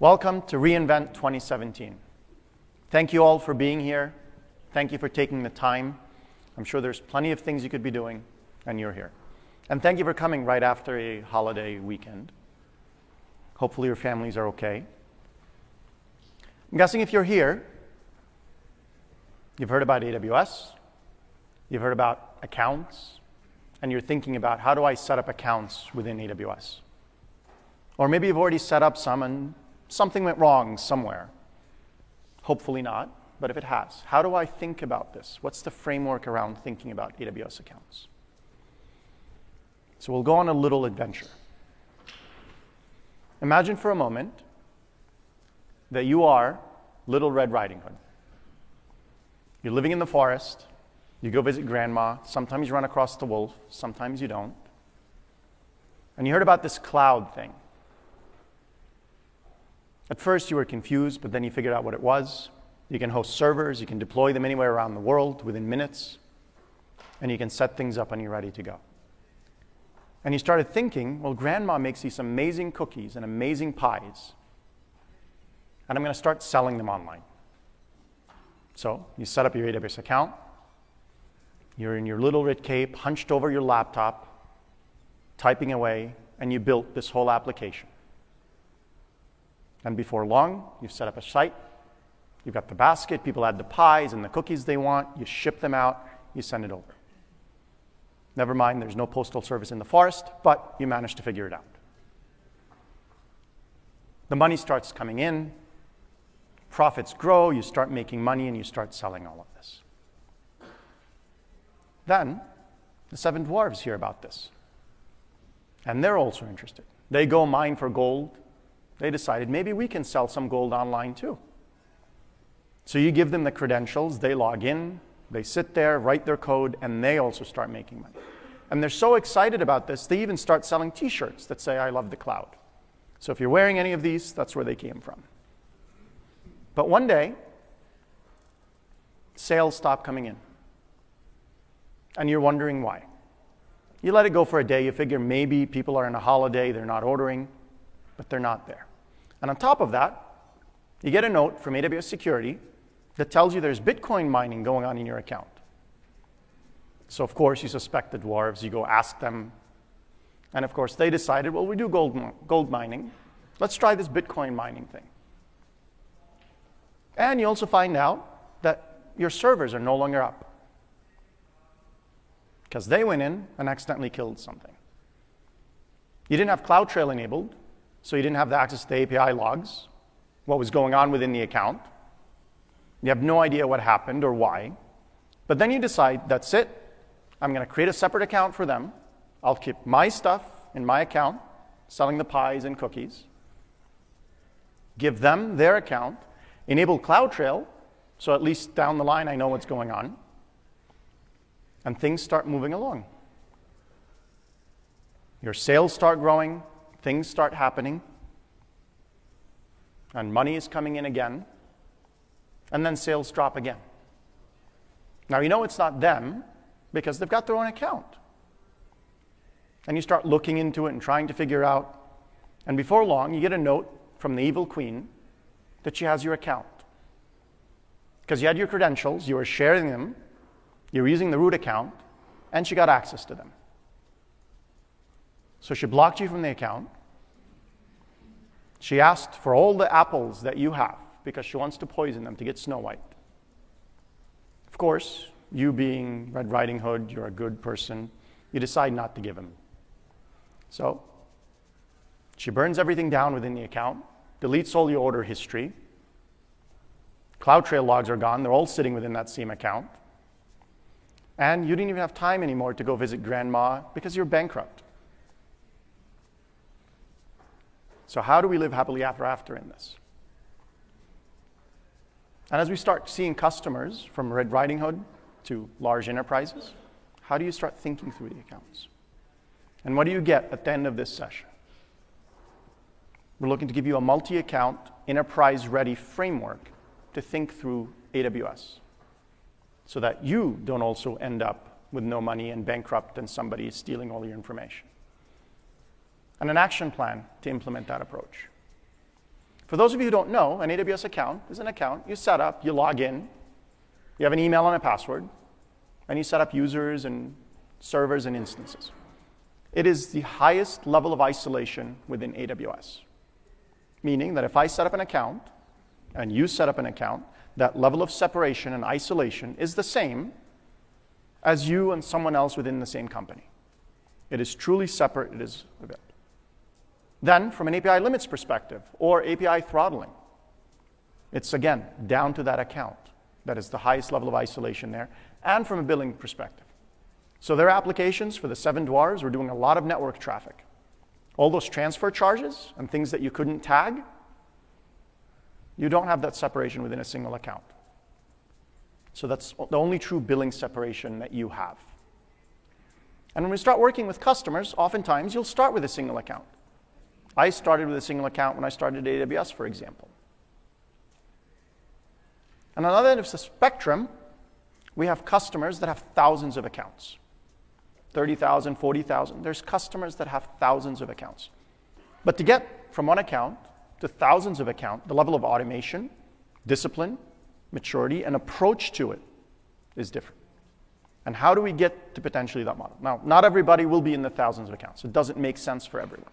Welcome to reInvent 2017. Thank you all for being here. Thank you for taking the time. I'm sure there's plenty of things you could be doing, and you're here. And thank you for coming right after a holiday weekend. Hopefully, your families are okay. I'm guessing if you're here, you've heard about AWS, you've heard about accounts, and you're thinking about how do I set up accounts within AWS? Or maybe you've already set up some and something went wrong somewhere. Hopefully not, but if it has, how do I think about this? What's the framework around thinking about AWS accounts? So we'll go on a little adventure. Imagine for a moment that you are Little Red Riding Hood. You're living in the forest, you go visit grandma, sometimes you run across the wolf, sometimes you don't. And you heard about this cloud thing. At first, you were confused, but then you figured out what it was. You can host servers, you can deploy them anywhere around the world within minutes, and you can set things up and you're ready to go. And you started thinking, well, grandma makes these amazing cookies and amazing pies, and I'm going to start selling them online. So you set up your AWS account, you're in your little red cape, hunched over your laptop, typing away, and you built this whole application. And before long, you've set up a site, you've got the basket, people add the pies and the cookies they want, you ship them out, you send it over. Never mind, there's no postal service in the forest, but you manage to figure it out. The money starts coming in, profits grow, you start making money, and you start selling all of this. Then, the seven dwarves hear about this, and they're also interested. They go mine for gold, they decided maybe we can sell some gold online too. So you give them the credentials, they log in, they sit there, write their code, and they also start making money. And they're so excited about this, they even start selling t shirts that say, I love the cloud. So if you're wearing any of these, that's where they came from. But one day, sales stop coming in. And you're wondering why. You let it go for a day, you figure maybe people are on a holiday, they're not ordering, but they're not there. And on top of that, you get a note from AWS Security that tells you there's Bitcoin mining going on in your account. So, of course, you suspect the dwarves. You go ask them. And of course, they decided, well, we do gold, gold mining. Let's try this Bitcoin mining thing. And you also find out that your servers are no longer up because they went in and accidentally killed something. You didn't have CloudTrail enabled, so you didn't have the access to the API logs, what was going on within the account. You have no idea what happened or why. But then you decide, that's it. I'm going to create a separate account for them. I'll keep my stuff in my account, selling the pies and cookies. Give them their account. Enable CloudTrail, so at least down the line I know what's going on. And things start moving along. Your sales start growing, things start happening, and money is coming in again, and then sales drop again. Now, you know it's not them because they've got their own account. And you start looking into it and trying to figure out, and before long, you get a note from the evil queen that she has your account. Because you had your credentials, you were sharing them, you were using the root account, and she got access to them. So she blocked you from the account. She asked for all the apples that you have because she wants to poison them to get Snow White. Of course, you being Red Riding Hood, you're a good person, you decide not to give them. So she burns everything down within the account, deletes all your order history. CloudTrail logs are gone, they're all sitting within that same account. And you didn't even have time anymore to go visit grandma because you're bankrupt. So, how do we live happily ever after in this? And as we start seeing customers from Red Riding Hood to large enterprises, how do you start thinking through the accounts? And what do you get at the end of this session? We're looking to give you a multi account, enterprise ready framework to think through AWS so that you don't also end up with no money and bankrupt and somebody is stealing all your information and an action plan to implement that approach. For those of you who don't know, an AWS account is an account you set up, you log in, you have an email and a password, and you set up users and servers and instances. It is the highest level of isolation within AWS. Meaning that if I set up an account and you set up an account, that level of separation and isolation is the same as you and someone else within the same company. It is truly separate, it is available. Then, from an API limits perspective or API throttling, it's again down to that account. That is the highest level of isolation there, and from a billing perspective. So, their applications for the seven dwarves were doing a lot of network traffic. All those transfer charges and things that you couldn't tag, you don't have that separation within a single account. So, that's the only true billing separation that you have. And when we start working with customers, oftentimes you'll start with a single account. I started with a single account when I started AWS, for example. And on the other end of the spectrum, we have customers that have thousands of accounts 30,000, 40,000. There's customers that have thousands of accounts. But to get from one account to thousands of accounts, the level of automation, discipline, maturity, and approach to it is different. And how do we get to potentially that model? Now, not everybody will be in the thousands of accounts. It doesn't make sense for everyone.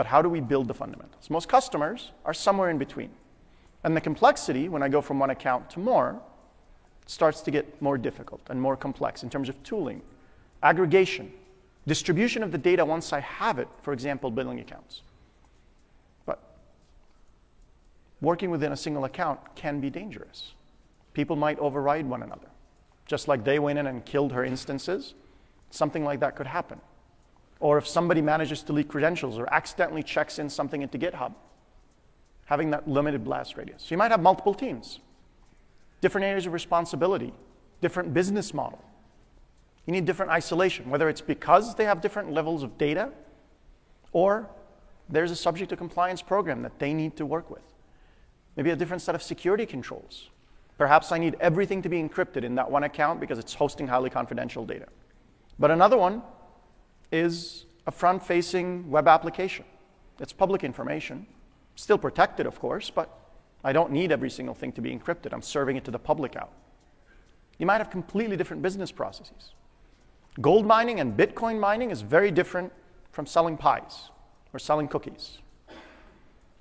But how do we build the fundamentals? Most customers are somewhere in between. And the complexity, when I go from one account to more, starts to get more difficult and more complex in terms of tooling, aggregation, distribution of the data once I have it, for example, billing accounts. But working within a single account can be dangerous. People might override one another. Just like they went in and killed her instances, something like that could happen. Or if somebody manages to leak credentials or accidentally checks in something into GitHub, having that limited blast radius. So you might have multiple teams, different areas of responsibility, different business model. You need different isolation, whether it's because they have different levels of data or there's a subject to compliance program that they need to work with. Maybe a different set of security controls. Perhaps I need everything to be encrypted in that one account because it's hosting highly confidential data. But another one is a front facing web application. It's public information, still protected, of course, but I don't need every single thing to be encrypted. I'm serving it to the public out. You might have completely different business processes. Gold mining and Bitcoin mining is very different from selling pies or selling cookies.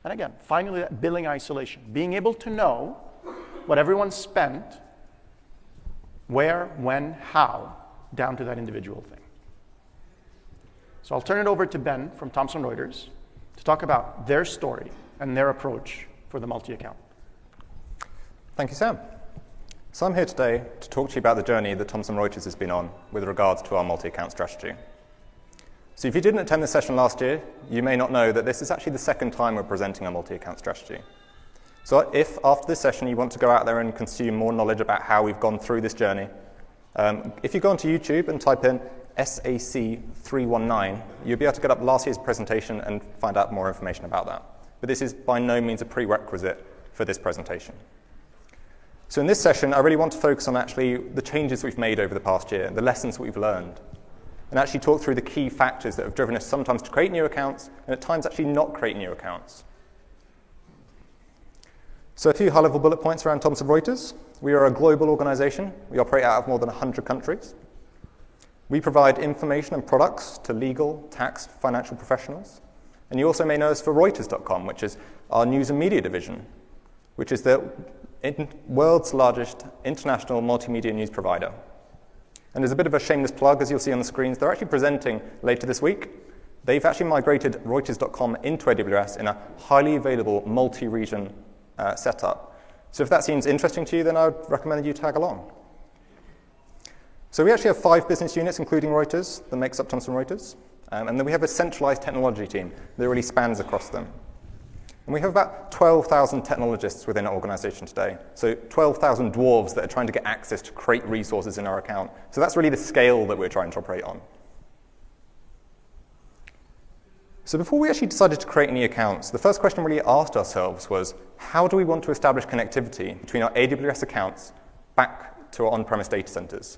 And again, finally, that billing isolation, being able to know what everyone spent, where, when, how, down to that individual thing. So I'll turn it over to Ben from Thomson Reuters to talk about their story and their approach for the multi account. Thank you, Sam. So I'm here today to talk to you about the journey that Thomson Reuters has been on with regards to our multi account strategy. So if you didn't attend this session last year, you may not know that this is actually the second time we're presenting our multi account strategy. So if after this session you want to go out there and consume more knowledge about how we've gone through this journey, um, if you go onto YouTube and type in SAC319, you'll be able to get up last year's presentation and find out more information about that. But this is by no means a prerequisite for this presentation. So in this session, I really want to focus on actually the changes we've made over the past year, the lessons we've learned, and actually talk through the key factors that have driven us sometimes to create new accounts and at times actually not create new accounts. So a few high-level bullet points around Thomson Reuters. We are a global organization. We operate out of more than 100 countries. We provide information and products to legal, tax, financial professionals. And you also may know us for Reuters.com, which is our news and media division, which is the world's largest international multimedia news provider. And there's a bit of a shameless plug, as you'll see on the screens. They're actually presenting later this week. They've actually migrated Reuters.com into AWS in a highly available multi region uh, setup. So if that seems interesting to you, then I would recommend you tag along. So we actually have five business units, including Reuters, that makes up Thomson Reuters. Um, and then we have a centralized technology team that really spans across them. And we have about 12,000 technologists within our organization today. So 12,000 dwarves that are trying to get access to create resources in our account. So that's really the scale that we're trying to operate on. So before we actually decided to create any accounts, the first question we really asked ourselves was, how do we want to establish connectivity between our AWS accounts back to our on-premise data centers?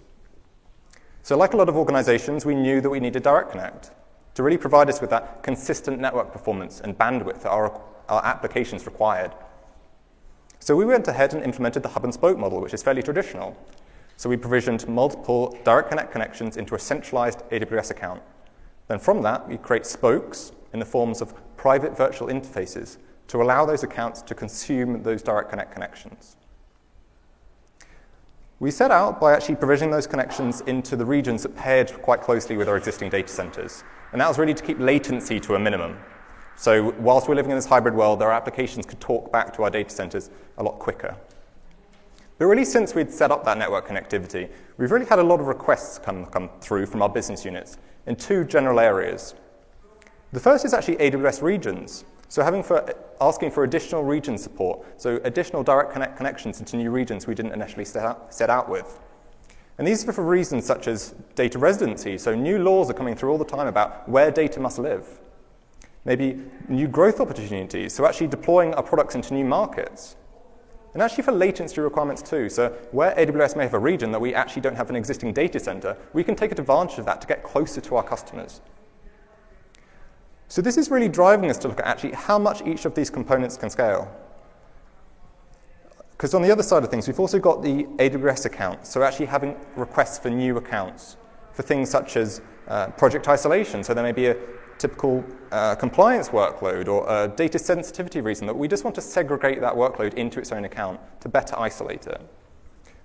So like a lot of organizations, we knew that we needed Direct Connect. to really provide us with that consistent network performance and bandwidth that our, our applications required. So we went ahead and implemented the hub and spoke model, which is fairly traditional. So we provisioned multiple direct connect connections into a centralized AWS account. Then from that, we create spokes in the forms of private virtual interfaces to allow those accounts to consume those direct connect connections. We set out by actually provisioning those connections into the regions that paired quite closely with our existing data centers. And that was really to keep latency to a minimum. So whilst we're living in this hybrid world, our applications could talk back to our data centers a lot quicker. But really, since we'd set up that network connectivity, we've really had a lot of requests come, come through from our business units in two general areas. The first is actually AWS regions. So having for, asking for additional region support, so additional direct connect connections into new regions we didn't initially set out, set out with. And these are for reasons such as data residency, so new laws are coming through all the time about where data must live. Maybe new growth opportunities, so actually deploying our products into new markets. And actually for latency requirements too. So where AWS may have a region that we actually don't have an existing data center, we can take advantage of that to get closer to our customers. So this is really driving us to look at actually how much each of these components can scale. Because on the other side of things, we've also got the AWS accounts, so actually having requests for new accounts for things such as uh, project isolation. So there may be a typical uh, compliance workload or a data sensitivity reason that we just want to segregate that workload into its own account to better isolate it.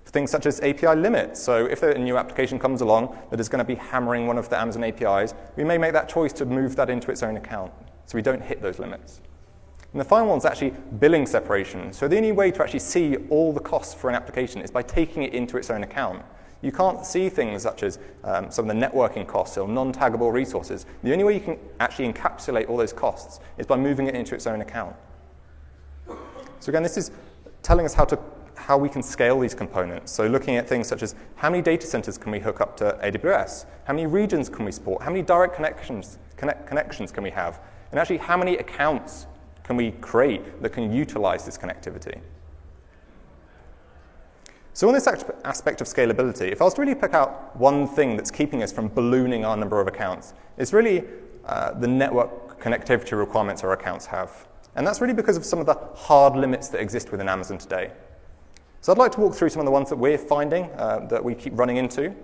Things such as API limits, so if a new application comes along that is going to be hammering one of the Amazon APIs, we may make that choice to move that into its own account so we don't hit those limits. And the final one is actually billing separation. So the only way to actually see all the costs for an application is by taking it into its own account. You can't see things such as um, some of the networking costs or non taggable resources. The only way you can actually encapsulate all those costs is by moving it into its own account. So, again, this is telling us how, to, how we can scale these components. So, looking at things such as how many data centers can we hook up to AWS? How many regions can we support? How many direct connections, connect, connections can we have? And actually, how many accounts can we create that can utilize this connectivity? So on this aspect of scalability, if I was to really pick out one thing that's keeping us from ballooning our number of accounts, it's really uh, the network connectivity requirements our accounts have. And that's really because of some of the hard limits that exist within Amazon today. So I'd like to walk through some of the ones that we're finding uh, that we keep running into.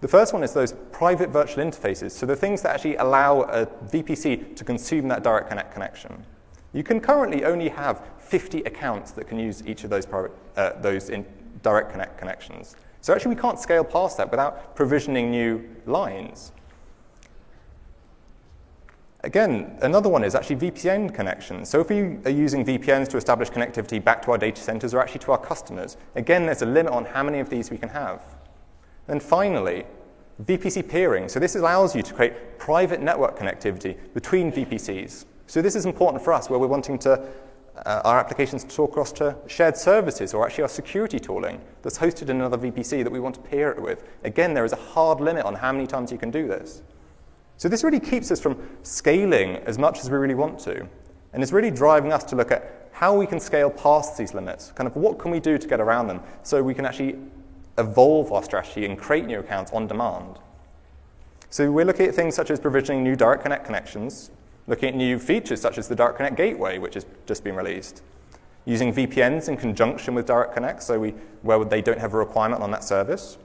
The first one is those private virtual interfaces, so the things that actually allow a VPC to consume that direct connect connection. You can currently only have 50 accounts that can use each of those, private, uh, those direct connect connections. So actually, we can't scale past that without provisioning new lines. Again, another one is actually VPN connections. So if we are using VPNs to establish connectivity back to our data centers or actually to our customers, again, there's a limit on how many of these we can have. And finally, VPC peering. So this allows you to create private network connectivity between VPCs. So this is important for us where we're wanting to uh, our applications to talk across to shared services or actually our security tooling that's hosted in another VPC that we want to peer it with. Again, there is a hard limit on how many times you can do this. So this really keeps us from scaling as much as we really want to. And it's really driving us to look at how we can scale past these limits. Kind of what can we do to get around them so we can actually evolve our strategy and create new accounts on demand. So we're looking at things such as provisioning new direct connect connections, looking at new features such as the Direct Connect Gateway, which has just been released, using VPNs in conjunction with Direct Connect, so we, where they don't have a requirement on that service,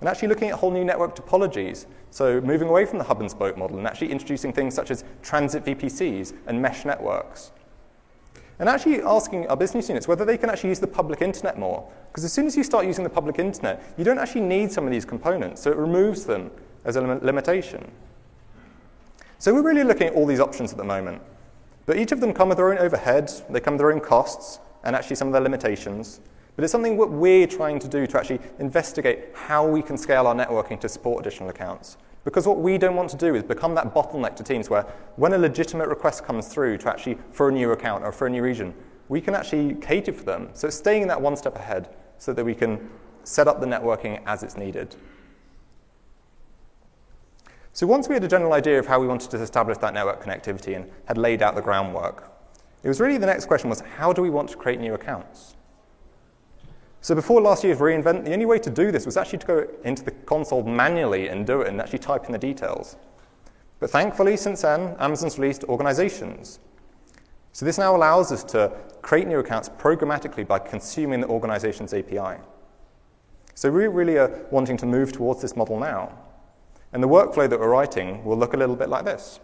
and actually looking at whole new network topologies, so moving away from the hub and spoke model and actually introducing things such as transit VPCs and mesh networks. And actually asking our business units whether they can actually use the public internet more. Because as soon as you start using the public internet, you don't actually need some of these components, so it removes them as a limitation. So we're really looking at all these options at the moment. But each of them come with their own overheads, they come with their own costs, and actually some of their limitations. But it's something that we're trying to do to actually investigate how we can scale our networking to support additional accounts. Because what we don't want to do is become that bottleneck to teams where when a legitimate request comes through to actually for a new account or for a new region, we can actually cater for them. So staying that one step ahead so that we can set up the networking as it's needed. So once we had a general idea of how we wanted to establish that network connectivity and had laid out the groundwork, it was really the next question was how do we want to create new accounts? So before last year's reInvent, the only way to do this was actually to go into the console manually and do it and actually type in the details. But thankfully, since then, Amazon's released organizations. So this now allows us to create new accounts programmatically by consuming the organization's API. So we really are wanting to move towards this model now. And the workflow that we're writing will look a little bit like this.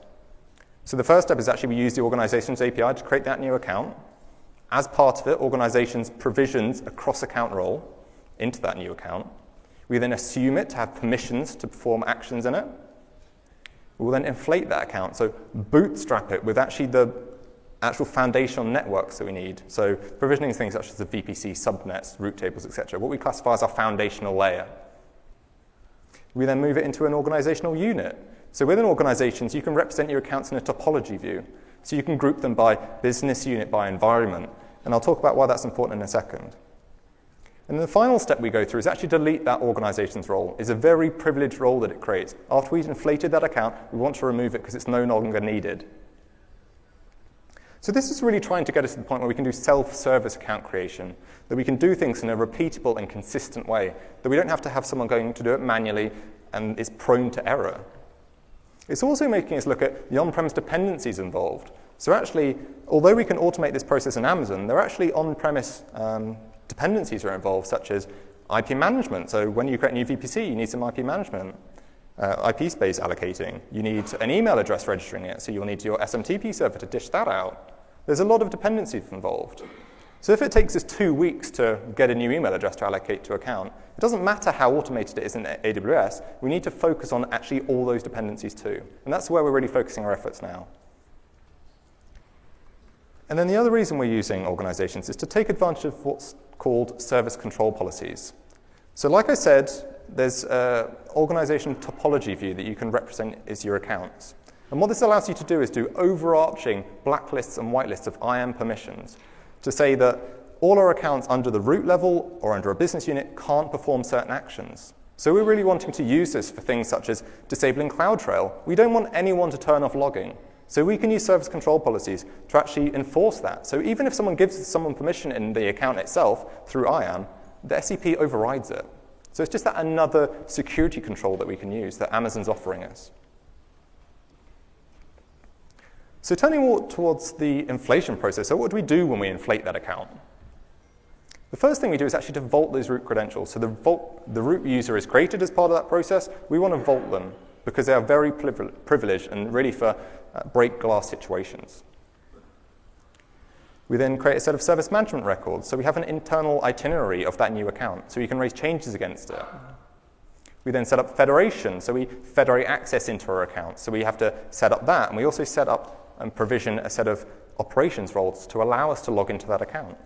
So the first step is actually we use the organization's API to create that new account. As part of it, organizations provisions a cross-account role into that new account. We then assume it to have permissions to perform actions in it. We will then inflate that account, so bootstrap it with actually the actual foundational networks that we need. So provisioning things such as the VPC, subnets, route tables, etc. What we classify as our foundational layer. We then move it into an organizational unit. So within organizations, you can represent your accounts in a topology view. So you can group them by business unit, by environment. And I'll talk about why that's important in a second. And the final step we go through is actually delete that organization's role. It's a very privileged role that it creates. After we've inflated that account, we want to remove it because it's no longer needed. So this is really trying to get us to the point where we can do self-service account creation, that we can do things in a repeatable and consistent way, that we don't have to have someone going to do it manually and is prone to error. It's also making us look at the on-premise dependencies involved. So actually, although we can automate this process in Amazon, there are actually on-premise um, dependencies are involved, such as IP management. So when you create a new VPC, you need some IP management. Uh, IP space allocating. You need an email address registering it, so you'll need your SMTP server to dish that out. There's a lot of dependencies involved. So if it takes us two weeks to get a new email address to allocate to account, it doesn't matter how automated it is in AWS, we need to focus on actually all those dependencies too. And that's where we're really focusing our efforts now. And then the other reason we're using organizations is to take advantage of what's called service control policies. So like I said, there's an organization topology view that you can represent as your accounts. And what this allows you to do is do overarching blacklists and whitelists of IAM permissions to say that all our accounts under the root level or under a business unit can't perform certain actions. So we're really wanting to use this for things such as disabling CloudTrail. We don't want anyone to turn off logging. So we can use service control policies to actually enforce that. So even if someone gives someone permission in the account itself through IAM, the SCP overrides it. So it's just that another security control that we can use that Amazon's offering us. So turning more towards the inflation process, so what do we do when we inflate that account? The first thing we do is actually to vault those root credentials. So the, vault, the root user is created as part of that process. We want to vault them because they are very privileged and really for uh, break glass situations. We then create a set of service management records. So we have an internal itinerary of that new account, so you can raise changes against it. We then set up federation, so we federate access into our account. So we have to set up that, and we also set up and provision a set of operations roles to allow us to log into that account.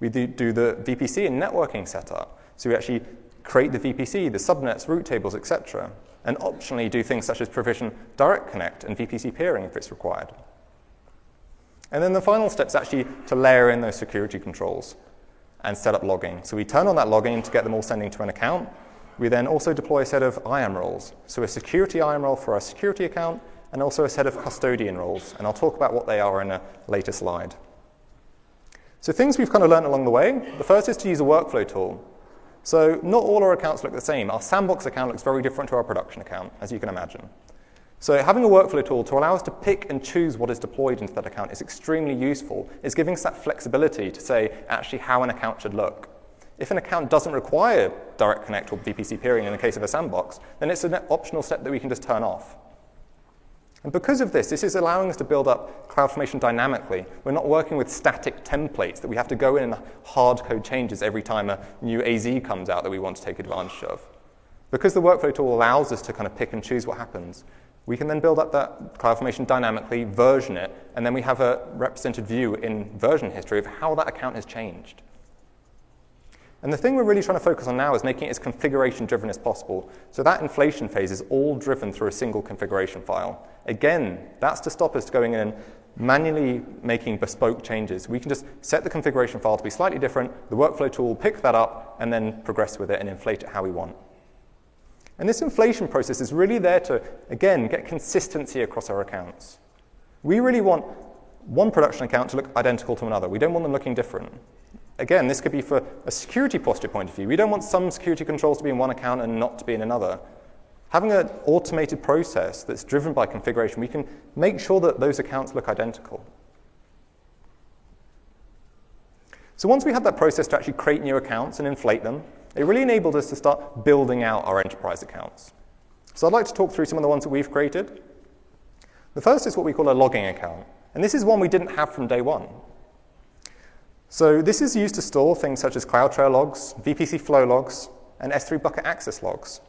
We do, the VPC and networking setup. So we actually create the VPC, the subnets, route tables, etc and optionally do things such as provision direct connect and VPC peering if it's required. And then the final step is actually to layer in those security controls and set up logging. So we turn on that logging to get them all sending to an account. We then also deploy a set of IAM roles. So a security IAM role for our security account and also a set of custodian roles. And I'll talk about what they are in a later slide. So things we've kind of learned along the way. The first is to use a workflow tool. So not all our accounts look the same. Our sandbox account looks very different to our production account, as you can imagine. So having a workflow tool to allow us to pick and choose what is deployed into that account is extremely useful. It's giving us that flexibility to say actually how an account should look. If an account doesn't require direct connect or VPC peering in the case of a sandbox, then it's an optional step that we can just turn off. And because of this, this is allowing us to build up CloudFormation dynamically. We're not working with static templates that we have to go in and hard code changes every time a new AZ comes out that we want to take advantage of. Because the workflow tool allows us to kind of pick and choose what happens, we can then build up that CloudFormation dynamically, version it, and then we have a represented view in version history of how that account has changed. And the thing we're really trying to focus on now is making it as configuration driven as possible. So that inflation phase is all driven through a single configuration file. Again, that's to stop us going in and manually making bespoke changes. We can just set the configuration file to be slightly different, the workflow tool will pick that up, and then progress with it and inflate it how we want. And this inflation process is really there to, again, get consistency across our accounts. We really want one production account to look identical to another. We don't want them looking different. Again, this could be for a security posture point of view. We don't want some security controls to be in one account and not to be in another. Having an automated process that's driven by configuration, we can make sure that those accounts look identical. So once we had that process to actually create new accounts and inflate them, it really enabled us to start building out our enterprise accounts. So I'd like to talk through some of the ones that we've created. The first is what we call a logging account. And this is one we didn't have from day one. So this is used to store things such as CloudTrail logs, VPC flow logs, and S3 bucket access logs.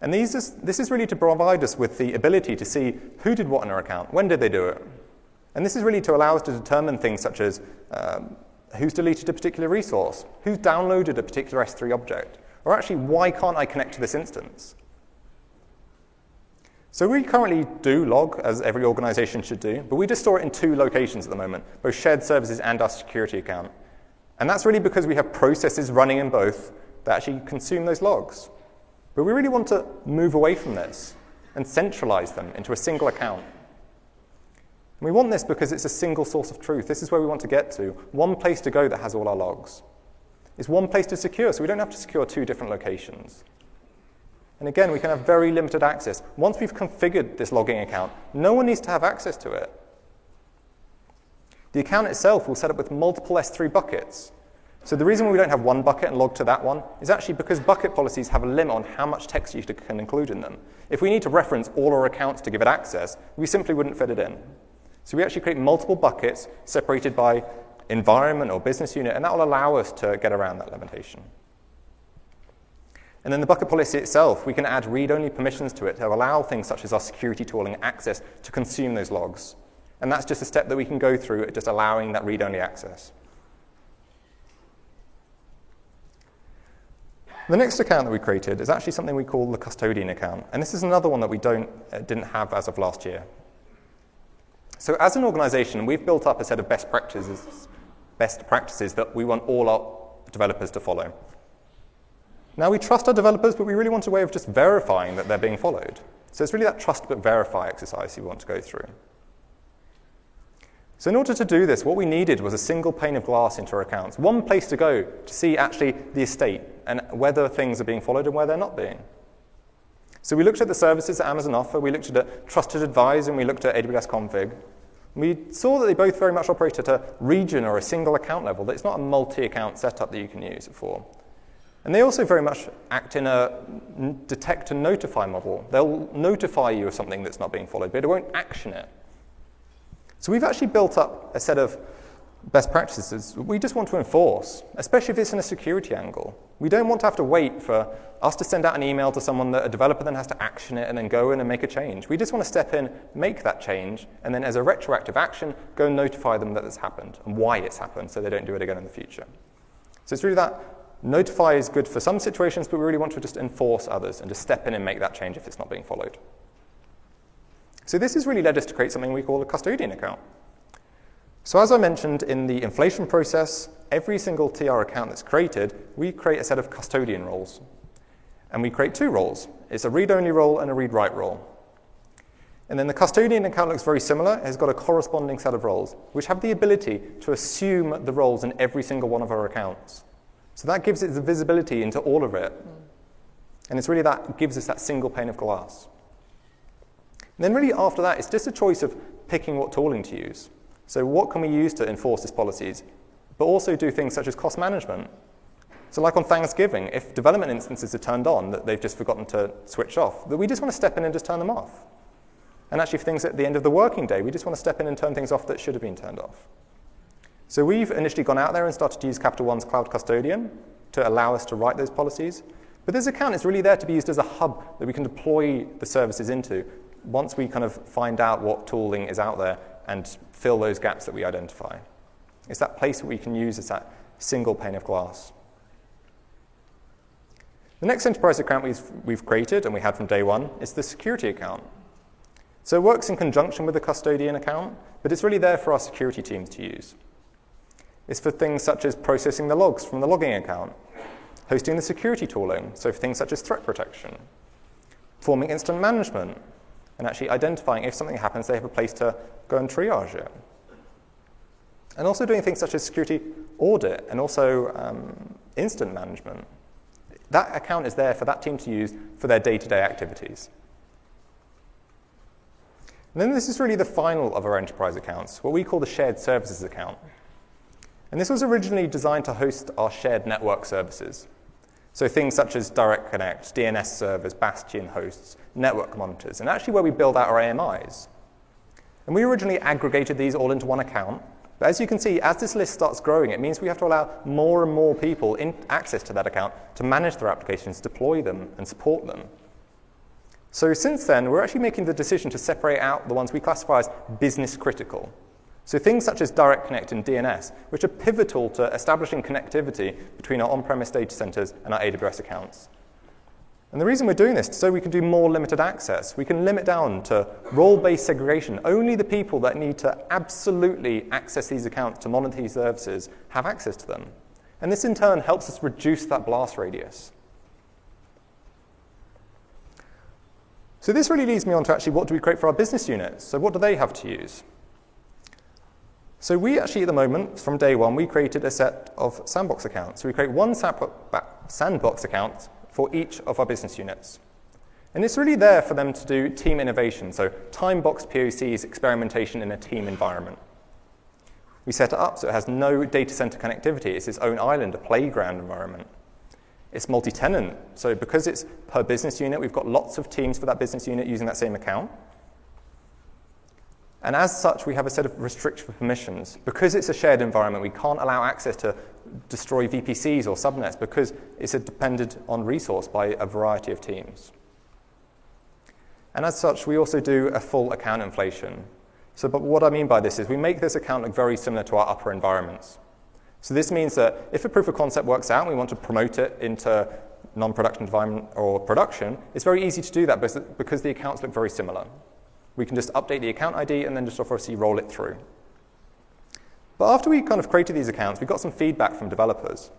And these is, this is really to provide us with the ability to see who did what in our account, when did they do it. And this is really to allow us to determine things such as um, who's deleted a particular resource, who's downloaded a particular S3 object, or actually, why can't I connect to this instance? So we currently do log, as every organization should do, but we just store it in two locations at the moment, both shared services and our security account. And that's really because we have processes running in both that actually consume those logs. But we really want to move away from this and centralize them into a single account. And we want this because it's a single source of truth. This is where we want to get to. One place to go that has all our logs. It's one place to secure, so we don't have to secure two different locations. And again, we can have very limited access. Once we've configured this logging account, no one needs to have access to it. The account itself will set up with multiple S3 buckets. So the reason we don't have one bucket and log to that one is actually because bucket policies have a limit on how much text you can include in them. If we need to reference all our accounts to give it access, we simply wouldn't fit it in. So we actually create multiple buckets separated by environment or business unit, and that will allow us to get around that limitation. And then the bucket policy itself, we can add read-only permissions to it to allow things such as our security tooling access to consume those logs. And that's just a step that we can go through, just allowing that read-only access. The next account that we created is actually something we call the custodian account. And this is another one that we don't, uh, didn't have as of last year. So as an organization, we've built up a set of best practices, best practices that we want all our developers to follow. Now, we trust our developers, but we really want a way of just verifying that they're being followed. So it's really that trust but verify exercise you want to go through. So, in order to do this, what we needed was a single pane of glass into our accounts, one place to go to see actually the estate and whether things are being followed and where they're not being. So, we looked at the services that Amazon offer, we looked at Trusted Advisor, and we looked at AWS Config. We saw that they both very much operate at a region or a single account level, that it's not a multi account setup that you can use it for. And they also very much act in a detect and notify model. They'll notify you of something that's not being followed, but it won't action it. So we've actually built up a set of best practices we just want to enforce, especially if it's in a security angle. We don't want to have to wait for us to send out an email to someone that a developer then has to action it and then go in and make a change. We just want to step in, make that change, and then as a retroactive action, go and notify them that it's happened and why it's happened so they don't do it again in the future. So it's really that Notify is good for some situations, but we really want to just enforce others and just step in and make that change if it's not being followed. So this has really led us to create something we call a custodian account. So as I mentioned in the inflation process, every single TR account that's created, we create a set of custodian roles. And we create two roles. It's a read-only role and a read-write role. And then the custodian account looks very similar. It has got a corresponding set of roles, which have the ability to assume the roles in every single one of our accounts. So that gives it the visibility into all of it. Hmm. And it's really that gives us that single pane of glass. And then really after that, it's just a choice of picking what tooling to use. So what can we use to enforce these policies? But also do things such as cost management. So like on Thanksgiving, if development instances are turned on that they've just forgotten to switch off, that we just want to step in and just turn them off. And actually, if things at the end of the working day, we just want to step in and turn things off that should have been turned off. So we've initially gone out there and started to use Capital One's Cloud Custodian to allow us to write those policies. But this account is really there to be used as a hub that we can deploy the services into once we kind of find out what tooling is out there and fill those gaps that we identify. It's that place that we can use as that single pane of glass. The next enterprise account we've, we've created and we had from day one is the security account. So it works in conjunction with the custodian account, but it's really there for our security teams to use is for things such as processing the logs from the logging account, hosting the security tooling, so for things such as threat protection, forming incident management, and actually identifying if something happens, they have a place to go and triage it. And also doing things such as security audit and also um, incident management. that account is there for that team to use for their day to day activities. And then this is really the final of our enterprise accounts, what we call the shared services account. And this was originally designed to host our shared network services. So things such as Direct Connect, DNS servers, Bastion hosts, network monitors, and actually where we build out our AMIs. And we originally aggregated these all into one account. But as you can see, as this list starts growing, it means we have to allow more and more people in access to that account to manage their applications, deploy them, and support them. So since then, we're actually making the decision to separate out the ones we classify as business critical. So things such as Direct Connect and DNS, which are pivotal to establishing connectivity between our on-premise data centers and our AWS accounts. And the reason we're doing this is so we can do more limited access. We can limit down to role-based segregation. Only the people that need to absolutely access these accounts to monitor these services have access to them. And this in turn helps us reduce that blast radius. So this really leads me on to actually what do we create for our business units? So what do they have to use? So we actually, at the moment, from day one, we created a set of sandbox accounts. So we create one sandbox account for each of our business units. And it's really there for them to do team innovation, so time box POCs, experimentation in a team environment. We set it up so it has no data center connectivity. It's its own island, a playground environment. It's multi-tenant, so because it's per business unit, we've got lots of teams for that business unit using that same account. And as such, we have a set of restrictions for permissions. Because it's a shared environment, we can't allow access to destroy VPCs or subnets because it's a dependent on resource by a variety of teams. And as such, we also do a full account inflation. So, but what I mean by this is we make this account look very similar to our upper environments. So this means that if a proof of concept works out and we want to promote it into non-production environment or production, it's very easy to do that because the accounts look very similar. We can just update the account ID and then just obviously roll it through. But after we kind of created these accounts, we got some feedback from developers.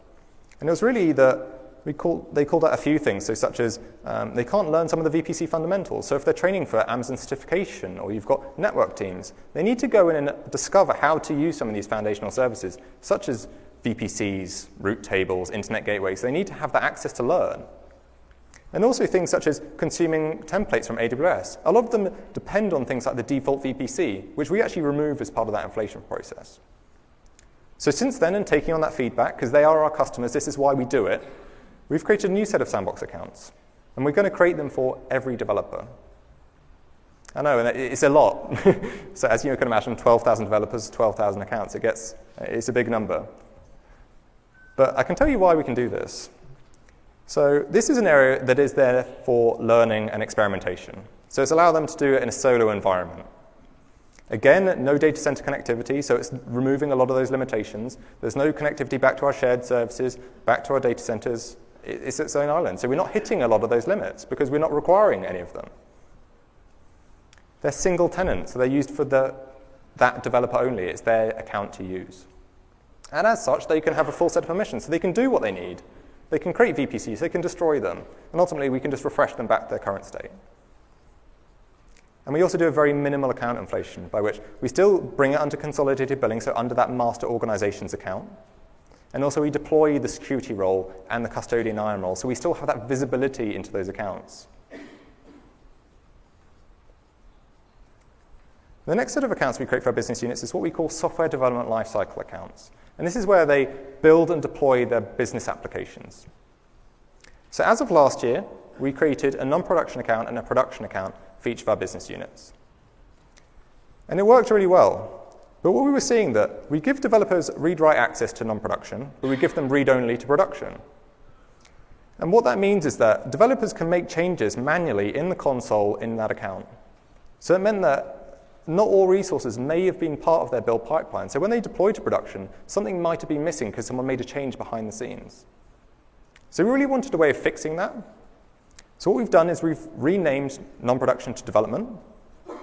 And it was really that we call, they called out a few things, so such as um, they can't learn some of the VPC fundamentals. So if they're training for Amazon certification or you've got network teams, they need to go in and discover how to use some of these foundational services, such as VPCs, route tables, internet gateways. They need to have that access to learn. And also things such as consuming templates from AWS. A lot of them depend on things like the default VPC, which we actually remove as part of that inflation process. So since then, and taking on that feedback, because they are our customers, this is why we do it, we've created a new set of sandbox accounts. And we're going to create them for every developer. I know, and it's a lot. so as you can imagine, 12,000 developers, 12,000 accounts, it gets, it's a big number. But I can tell you why we can do this. So this is an area that is there for learning and experimentation. So it's allowed them to do it in a solo environment. Again, no data center connectivity, so it's removing a lot of those limitations. There's no connectivity back to our shared services, back to our data centers. It's its own island. So we're not hitting a lot of those limits because we're not requiring any of them. They're single tenant, so they're used for the, that developer only. It's their account to use. And as such, they can have a full set of permissions, so they can do what they need. They can create VPCs, they can destroy them, and ultimately we can just refresh them back to their current state. And we also do a very minimal account inflation, by which we still bring it under consolidated billing, so under that master organizations account. And also we deploy the security role and the custodian IAM role, so we still have that visibility into those accounts. The next set of accounts we create for our business units is what we call software development lifecycle accounts. And this is where they build and deploy their business applications. So as of last year, we created a non-production account and a production account for each of our business units. And it worked really well. But what we were seeing that we give developers read-write access to non-production, but we give them read-only to production. And what that means is that developers can make changes manually in the console in that account. So it meant that not all resources may have been part of their build pipeline. So when they deploy to production, something might have been missing because someone made a change behind the scenes. So we really wanted a way of fixing that. So what we've done is we've renamed non-production to development. And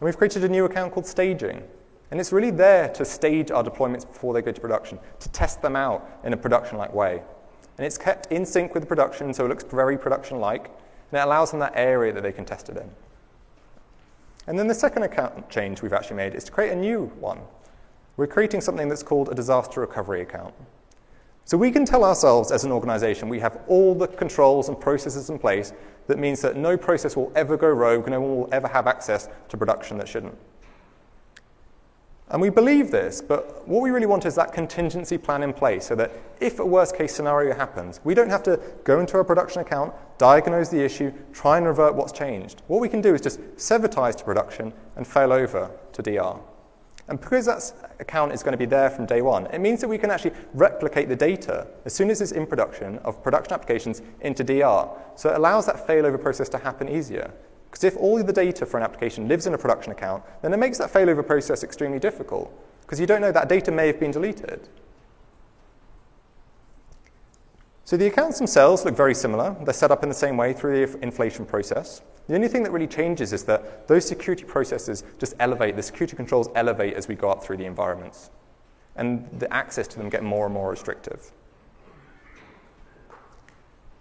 we've created a new account called staging. And it's really there to stage our deployments before they go to production, to test them out in a production-like way. And it's kept in sync with the production, so it looks very production-like, and it allows them that area that they can test it in. And then the second account change we've actually made is to create a new one. We're creating something that's called a disaster recovery account. So we can tell ourselves as an organization we have all the controls and processes in place that means that no process will ever go rogue, no one will ever have access to production that shouldn't. And we believe this, but what we really want is that contingency plan in place so that if a worst case scenario happens, we don't have to go into our production account, diagnose the issue, try and revert what's changed. What we can do is just sever to production and fail over to DR. And because that account is going to be there from day one, it means that we can actually replicate the data as soon as it's in production of production applications into DR. So it allows that failover process to happen easier. Because if all the data for an application lives in a production account, then it makes that failover process extremely difficult because you don't know that data may have been deleted. So the accounts themselves look very similar. They're set up in the same way through the inflation process. The only thing that really changes is that those security processes just elevate, the security controls elevate as we go up through the environments. And the access to them get more and more restrictive.